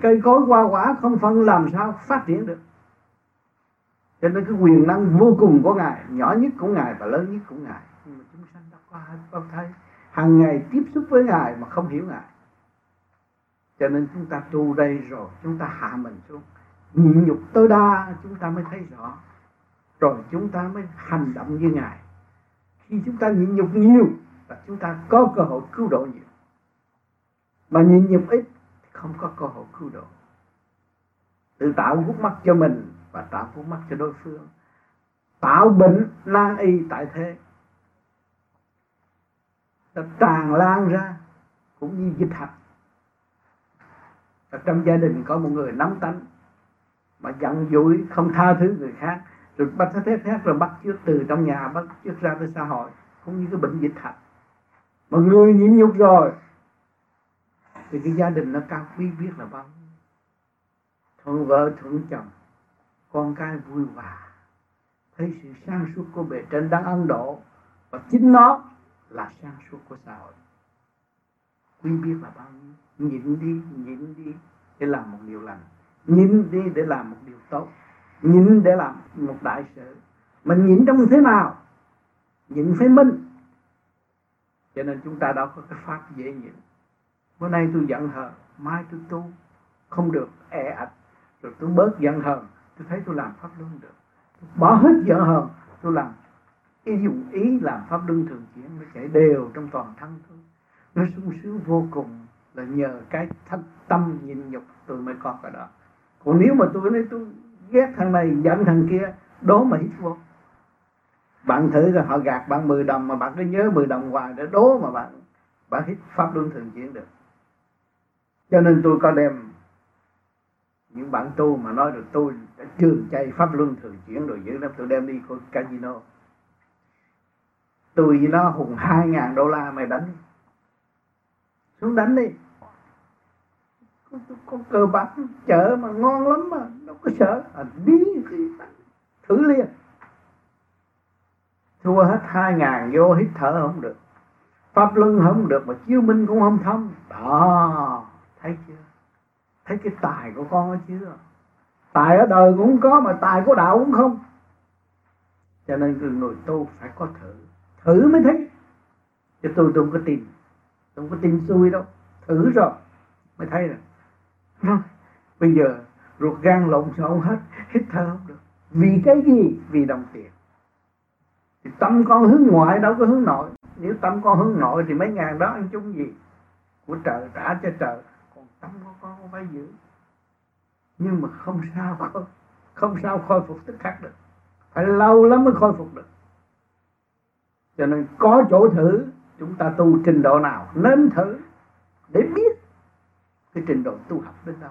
Cây cối hoa quả không phân làm sao phát triển được. Cho nên cái quyền năng vô cùng của ngài, nhỏ nhất của ngài và lớn nhất của ngài. Nhưng mà chúng sanh đâu có có thấy hàng ngày tiếp xúc với ngài mà không hiểu ngài. Cho nên chúng ta tu đây rồi, chúng ta hạ mình xuống. Nhịn nhục tối đa chúng ta mới thấy rõ. Rồi chúng ta mới hành động như ngài. Khi chúng ta nhịn nhục nhiều là chúng ta có cơ hội cứu độ nhiều. Mà nhịn nhục ít, không có cơ hội cứu độ. Tự tạo gút mắt cho mình và tạo gút mắt cho đối phương. Tạo bệnh nan y tại thế nó tràn lan ra, cũng như dịch hạch trong gia đình có một người nắm tánh, mà giận dỗi không tha thứ người khác. Rồi bắt thế khác rồi bắt trước từ trong nhà, bắt trước ra tới xã hội, cũng như cái bệnh dịch hạch mà người nhịn nhục rồi, thì cái gia đình nó cao quý biết là bao thuận vợ, thuận chồng, con cái vui hòa. Thấy sự sang suốt của bề trên đang ăn độ, và chính nó là sang suốt của xã hội? Quý biết là bao nhiêu? Nhịn đi nhịn đi để làm một điều lành. Nhịn đi để làm một điều tốt. Nhịn để làm một đại sự. Mình nhịn trong thế nào? Nhịn phải minh. Cho nên chúng ta đâu có cái pháp dễ nhịn. Bữa nay tôi giận hờn, mai tôi tu. Không được e ạch. Rồi tôi bớt giận hờn. Tôi thấy tôi làm pháp luân được. Tôi bỏ hết giận hờn, tôi làm ý dùng ý làm pháp luân thường chuyển, nó chạy đều trong toàn thân thôi. Nó sung sướng vô cùng là nhờ cái thất tâm nhìn nhục tôi mới có cái đó. Còn nếu mà tôi nói tôi ghét thằng này, giận thằng kia đố mà hít vô. Bạn thử rồi họ gạt bạn 10 đồng mà bạn cứ nhớ 10 đồng hoài để đố mà bạn bạn hít pháp luân thường chuyển được. Cho nên tôi có đem những bạn tu mà nói được tôi đã trường chay pháp luân thường chuyển rồi, giữ lắm tôi đem đi coi casino tôi với nó hùng hai ngàn đô la mày đánh xuống đánh đi. Có, cơ cờ bạc chợ mà ngon lắm mà đâu có sợ. À, đi thì thử liền. Thua hết hai ngàn vô hít thở không được. Pháp luân không được mà chiếu minh cũng không thông. Đó thấy chưa? Thấy cái tài của con ấy chưa tài ở đời cũng có mà tài của đạo cũng không. Cho nên người tu phải có thử thử mới thấy. Chứ tôi tôi không có tin. Tôi không có tin xui đâu. Thử rồi mới thấy rồi bây giờ ruột gan lộn xộn hết hít thở không được. Vì cái gì? Vì đồng tiền. Thì tâm con hướng ngoại đâu có hướng nội. Nếu tâm con hướng nội thì mấy ngàn đó ăn chung gì? Của trời trả cho trời. Còn tâm của con không phải giữ. Nhưng mà không sao không, không sao khôi phục tức khắc được. Phải lâu lắm mới khôi phục được cho nên có chỗ thử, chúng ta tu trình độ nào nên thử để biết cái trình độ tu học đến đâu.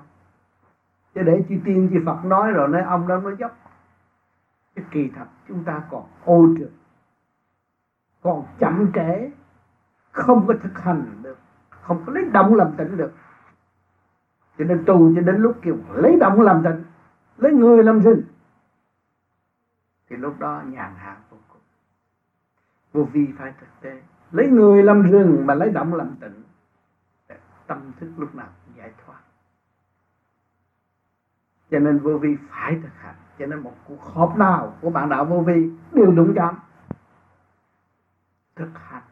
Chứ để chư tiên, chư Phật nói rồi nói ông đó nói dốc. Cái kỳ thật chúng ta còn ô trượt, còn chậm trễ, không có thực hành được, không có lấy động làm tỉnh được. Cho nên tu cho đến lúc kêu lấy động làm tỉnh, lấy người làm rừng thì lúc đó nhàn hạ vô vô vi phải thực tế. Lấy người làm rừng mà lấy động làm tịnh tâm thức lúc nào cũng giải thoát. Cho nên vô vi phải thực hành. Cho nên một cuộc họp nào của bạn đạo vô vi đều đúng chấm thực hành.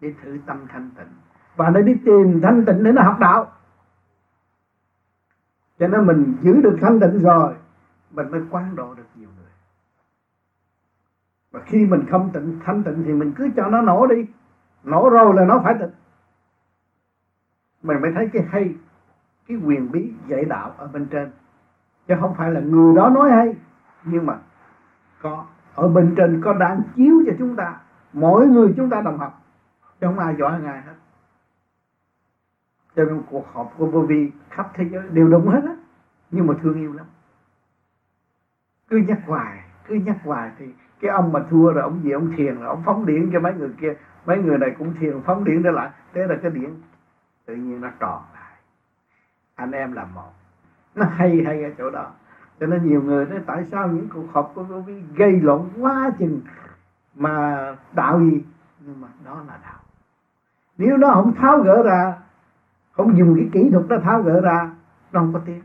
Để thử tâm thanh tịnh. Và nó đi tìm thanh tịnh để nó học đạo. Cho nên mình giữ được thanh tịnh rồi, mình mới quán độ được nhiều người và khi mình không tịnh, thanh tịnh thì mình cứ cho nó nổ đi. Nổ rồi là nó phải tịnh. Mình mới thấy cái hay, cái quyền bí dạy đạo ở bên trên. Chứ không phải là người đó nói hay, nhưng mà có, ở bên trên có đang chiếu cho chúng ta. Mỗi người chúng ta đồng học, chứ không ai giỏi ngài hết. Cho nên cuộc họp của vô vi khắp thế giới đều đúng hết á, nhưng mà thương yêu lắm. Cứ nhắc hoài, cứ nhắc hoài thì cái ông mà thua rồi ông gì, ông thiền rồi, ông phóng điện cho mấy người kia. Mấy người này cũng thiền, phóng điện trở lại. Thế là cái điện tự nhiên nó tròn lại. Anh em là một. Nó hay hay ở chỗ đó. Cho nên nhiều người nói, tại sao những cuộc họp của vô vi gây lộn quá chừng mà đạo gì? Nhưng mà đó là đạo. Nếu nó không tháo gỡ ra, không dùng cái kỹ thuật nó tháo gỡ ra, nó không có tiếng.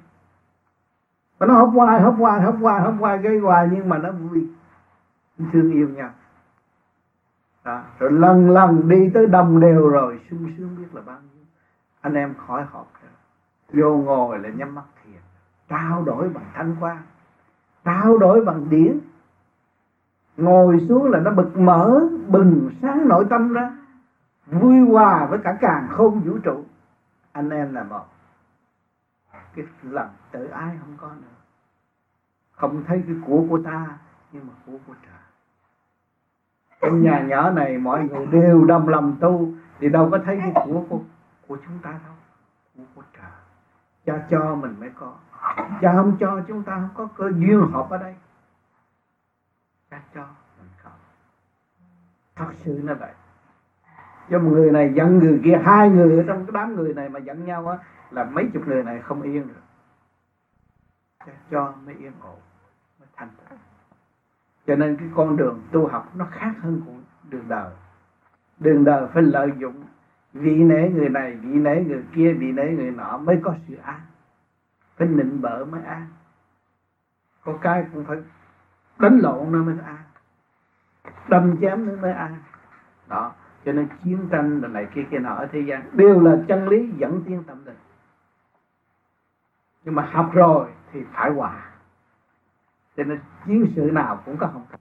Và nó hấp hoài hấp hoài hấp hoài hấp hoài, gây hoài, nhưng mà nó vui thương yêu nhau. Đó. rồi lần lần đi tới đồng đều rồi, sung sướng biết là bao nhiêu. Anh em khỏi họp vô ngồi là nhắm mắt thiền. Trao đổi bằng thanh quan trao đổi bằng điển. Ngồi xuống là nó bực mở bừng sáng nội tâm ra. Vui hòa với cả càng không vũ trụ. Anh em là một. Cái lần tự ai không có nữa. Không thấy cái của của ta, nhưng mà của của trời trong nhà nhỏ này mọi người đều đồng lòng tu thì đâu có thấy cái của của, của chúng ta đâu. Của của trời. Cha cho mình mới có. Cha không cho chúng ta không có cơ duyên họp ở đây. Cha cho mình không thật sự là vậy. Cho một người này giận người kia hai người ở trong cái đám người này mà giận nhau á là mấy chục người này không yên được. Cha cho mới yên ổn mới thành tựu cho nên cái con đường tu học nó khác hơn của đường đời. Đường đời phải lợi dụng vị nể người này, vị nể người kia, vị nể người nọ mới có sự an. Phải nịnh bợ mới an. Có cái cũng phải đánh lộn nó mới an. Đâm chém nó mới an. Đó, cho nên chiến tranh là này kia kia nọ ở thế gian đều là chân lý dẫn tiến tâm linh. Nhưng mà học rồi thì phải hòa cho nên chiến sự nào cũng có học tập,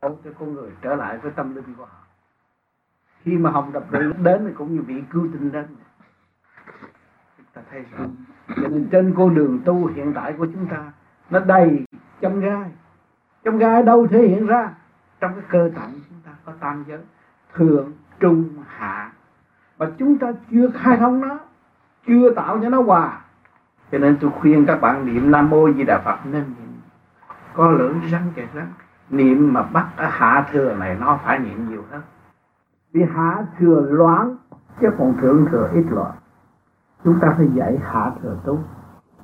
tốt cho con người trở lại với tâm linh của họ. Khi mà hồng tập tự đến thì cũng như vị cứu tinh đến chúng ta thấy rõ cho nên trên con đường tu hiện tại của chúng ta nó đầy châm gai. Châm gai đâu thể hiện ra? Trong cái cơ tạng chúng ta có tam giới thượng trung hạ. Và chúng ta chưa khai thông nó chưa tạo cho nó hòa. Cho nên tôi khuyên các bạn niệm nam mô di đà phật. Nên niệm có lưỡng răng kẹt răng niệm mà bắt ở hạ thừa này, nó phải niệm nhiều hơn. Vì hạ thừa loãng chứ còn thượng thừa ít loạn. Chúng ta phải dạy hạ thừa tu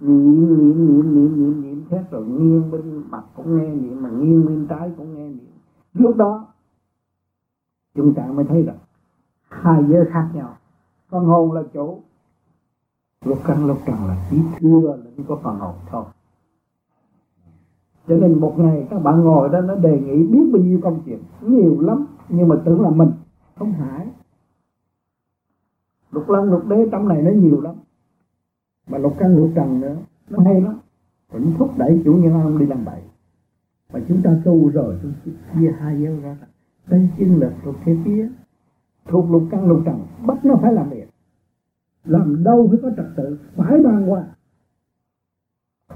niệm niệm niệm niệm niệm niệm thế rồi nghiêng bên mặt cũng nghe niệm, mà nghiêng bên trái cũng nghe niệm. Lúc đó, chúng ta mới thấy rằng hai giới khác nhau. Con hồn là chủ lúc căn lúc trần là chỉ thưa là chỉ có phần hồn thôi cho nên một ngày các bạn ngồi đó, nó đề nghị biết bao nhiêu công chuyện. Nhiều lắm, nhưng mà tưởng là mình không phải. Lục lăng, lục đế, trong này nó nhiều lắm. Mà lục căn lục trần nữa, nó hay lắm. Cũng thúc đẩy chủ nhân ông đi làm bậy. Mà chúng ta tu rồi, chúng ta chia hai dấu ra. Đây chân lực thuộc thế phía thuộc lục căn lục trần. Bắt nó phải làm việc. Làm đâu phải có trật tự? Phải đàng hoàng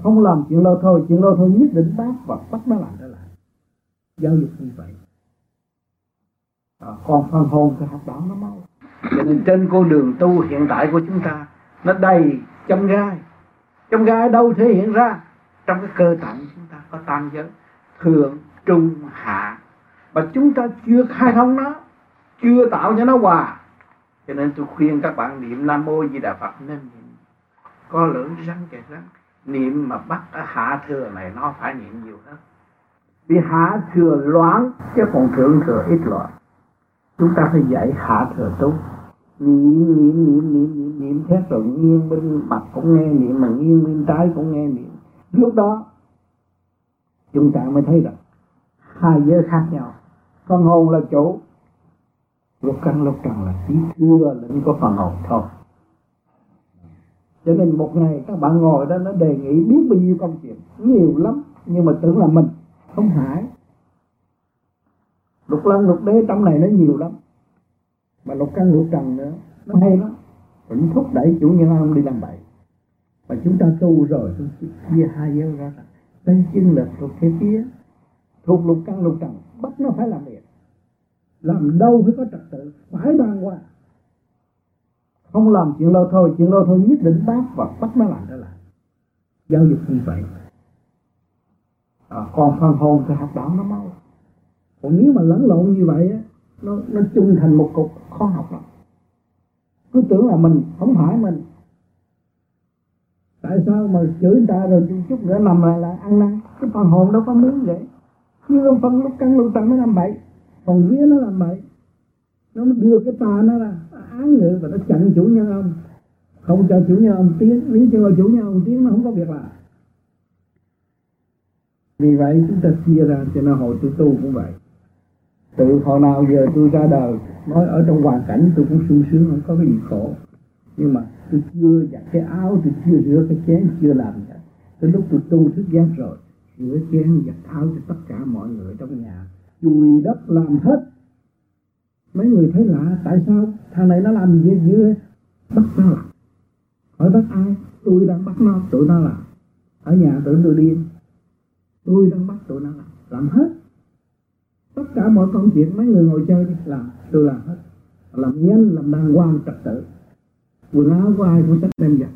không làm chuyện lâu thôi chuyện lâu thôi nhất định bác và bắt nó làm trở lại. Giáo dục như vậy. À, còn phần hồn thì học đạo nó mau. Cho nên trên con đường tu hiện tại của chúng ta nó đầy châm gai. Châm gai đâu thể hiện ra? Trong cái cơ tạng chúng ta có tam giới thượng trung hạ. Và chúng ta chưa khai thông nó chưa tạo cho nó hòa. Cho nên tôi khuyên các bạn niệm nam mô di đà phật nên có lưỡng răng kẹt răng niệm mà bắt ở hạ thừa này, nó phải niệm nhiều hơn vì hạ thừa loãng chứ còn thượng thừa ít loạn. Chúng ta phải dạy hạ thừa tu niệm niệm niệm niệm niệm niệm thế rồi nghiêng bên mặt cũng nghe niệm, mà nghiêng bên trái cũng nghe niệm. Lúc đó, chúng ta mới thấy rằng, hai giới khác nhau. Phần hồn là chủ lúc căn lúc trần là chỉ thưa lĩnh có phần hồn thôi cho nên một ngày các bạn ngồi đó, nó đề nghị biết bao nhiêu công chuyện nhiều lắm, nhưng mà tưởng là mình, không phải. Lục lăng, lục đế, trong này nó nhiều lắm. Mà lục căn lục trần nữa, nó hay lắm. Cũng thúc đẩy chủ nhân ông đi làm bậy. Mà chúng ta tu rồi, chúng ta chia hai giới ra. Đây chân lực thuộc thế kia, thuộc lục căn lục trần. Bắt nó phải làm việc. Làm đâu phải có trật tự? Phải đàng hoàng không làm chuyện đâu thôi chuyện đâu thôi nhất định bác và bắt nó làm trở lại. Giáo dục như vậy à, còn phần hồn thì học đạo nó mau. Còn nếu mà lẫn lộn như vậy á nó nó chung thành một cục khó học lắm. Cứ tưởng là mình không phải mình. Tại sao mà chửi người ta rồi chút chút nữa nằm lại là ăn năn? Cái phần hồn đâu có muốn vậy. Như ông phân lúc căng lúc tăng nó làm bậy. Còn vía nó làm bậy. Nó đưa cái tà nó ra án ngữ và nó chặn chủ nhân ông. Không cho chủ nhân ông tiến nếu cho chủ nhân ông tiến nó không có việc làm. Vì vậy chúng ta chia ra cho nên hồi tôi tu cũng vậy. Từ hồi nào giờ tôi ra đời, nói ở trong hoàn cảnh tôi cũng sung sướng, không có cái gì khổ. Nhưng mà tôi chưa giặt cái áo, tôi chưa rửa cái chén, chưa làm gì tới lúc tôi tu thức giác rồi, rửa chén, giặt áo cho tất cả mọi người trong nhà. Chùi đất làm hết mấy người thấy lạ, tại sao thằng này nó làm gì dữ bắt nó làm hỏi bắt ai? Tôi đang bắt nó, tụi nó làm ở nhà tưởng tôi điên. Tôi đang bắt tụi nó làm làm hết. Tất cả mọi công chuyện mấy người ngồi chơi đi, làm. Tôi làm hết. Làm nhanh làm đàng hoàng, trật tự. Quần áo của ai cũng sách đem giặt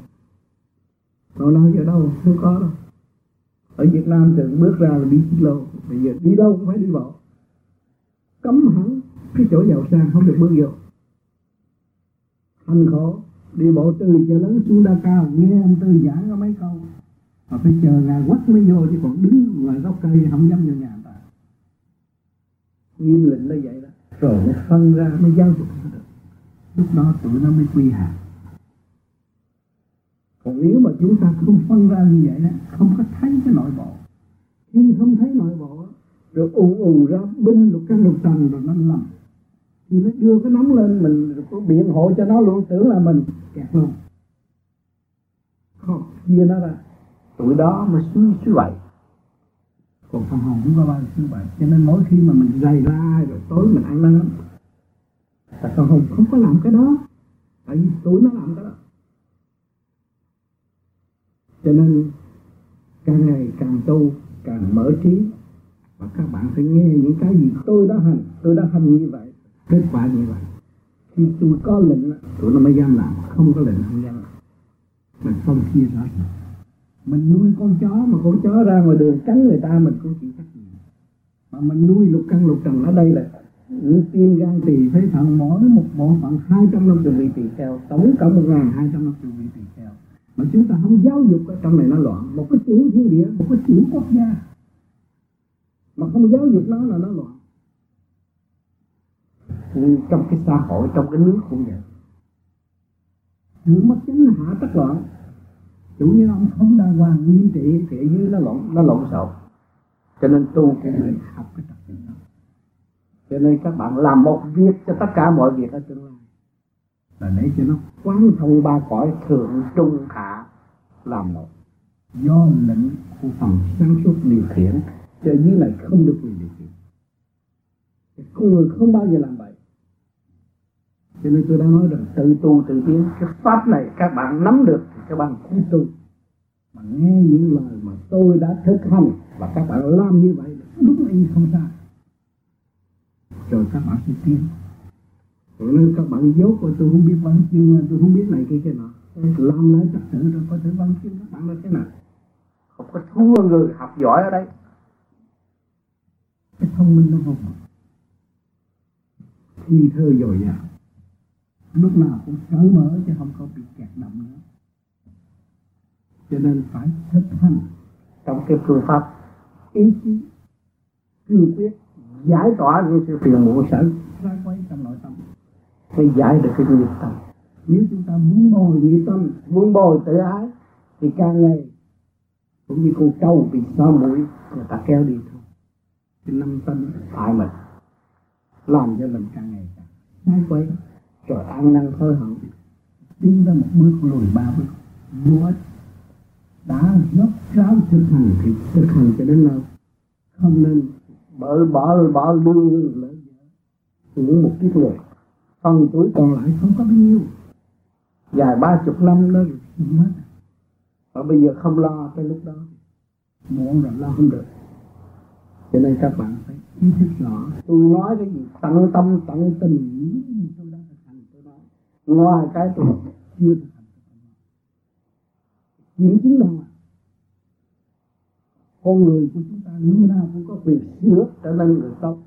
còn đâu giờ đâu, không có đâu. Ở Việt Nam thì bước ra là đi chiếc lô. Bây giờ đi đâu cũng phải đi bộ. Cấm hẳn cái chỗ giàu sang không được bước vô hành khổ đi bộ từ chợ lớn xuống đa cao nghe ông tư giảng có mấy câu. Mà phải chờ ngài quắt mới vô chứ còn đứng ngoài gốc cây không dám vô nhà người ta. Nghiêm lệnh nó vậy đó. Rồi nó phân ra mới giáo dục nó được. Lúc đó tụi nó mới quy hạ còn nếu mà chúng ta không phân ra như vậy đó không có thấy cái nội bộ. Khi không thấy nội bộ rồi ù ù ra binh lục căn lục trần rồi nó lầm thì nó đưa cái nóng lên, mình có biện hộ cho nó luôn, tưởng là mình kẹt luôn. Không, chia nó ra. Tụi đó mới suy suy vậy còn phần hồn cũng có bao nhiêu suy vậy cho nên mỗi khi mà mình gầy la rồi tối mình ăn năn là phần hồn không có làm cái đó. Tại vì tụi nó làm cái đó. Cho nên càng ngày càng tu, càng mở trí. Và các bạn phải nghe những cái gì tôi đã hành. Tôi đã hành như vậy kết quả như vậy. Khi tôi có lệnh tụi nó mới dám làm. Không có lệnh không dám. Mình không chia rõ mình nuôi con chó mà con chó ra ngoài đường cắn người ta mình cũng chịu trách nhiệm. Mà mình nuôi lục căn lục trần ở đây là những tim gan tỳ phế thận mỗi một bộ phận hai trăm năm vị tỳ kheo tổng cộng một ngàn hai trăm năm vị tỳ kheo. Mà chúng ta không giáo dục ở trong này nó loạn. Một cái tiểu thiên địa một cái tiểu quốc gia. Mà không giáo dục nó là nó loạn trong cái xã hội, trong cái nước cũng vậy. Nước mất chính hạ tất loạn. Chủ như ông không đàng hoàng nghiêm trị thì dưới nó lộn nó lộn xộn. Cho nên tu cái này học cái tập đó cho nên các bạn làm một việc cho tất cả mọi việc ở tương lai. Là để cho nó quán thông ba cõi thượng trung hạ làm một. Do lệnh của phần sáng suốt điều khiển, cho dưới này không được quyền điều khiển. Con người không bao giờ làm vậy cho nên tôi đã nói rằng tự tu tự tiến, cái pháp này các bạn nắm được thì các bạn cũng tu. Mà nghe những lời mà tôi đã thực hành và các bạn làm như vậy đúng y không sai. Rồi các bạn sẽ tiến. Cho nên các bạn dốt rồi tôi không biết văn chương tôi không biết này kia kia nọ, làm lại trật tự rồi có thể văn chương các bạn là thế nào. Không có thua người học giỏi ở đây. Cái thông minh nó không. Thi thơ dồi dào lúc nào cũng cởi mở chứ không có bị kẹt động nữa. Cho nên phải thực hành trong cái phương pháp ý chí, cương quyết giải tỏa những sự phiền muộn sở ra quay trong nội tâm. Mới giải được cái nghiệp tâm. Nếu chúng ta muốn bồi nghiệp tâm, muốn bồi tự ái, thì càng ngày cũng như con trâu bị xóa mũi, người ta kéo đi thôi. Cái năm tâm hại mình làm cho mình càng ngày càng sai quay rồi ăn năn hối hận tiến ra một bước lùi ba bước. Vô đã dốc ráo thực hành thì thực hành cho đến đâu không nên bỡ bỡ bỡ lương lớn những một kiếp người phần tuổi còn lại không có bao nhiêu. Dài ba chục năm đó mất và bây giờ không lo tới lúc đó. Muộn rồi lo không được. Cho nên các bạn phải ý thức rõ. Tôi nói cái gì? Tận tâm, tận tình tôi đã thực hành tôi nói ngoài cái tôi chưa thực hành kiểm chứng đâu mà con người của chúng ta lúc nào cũng có quyền sửa trở nên người tốt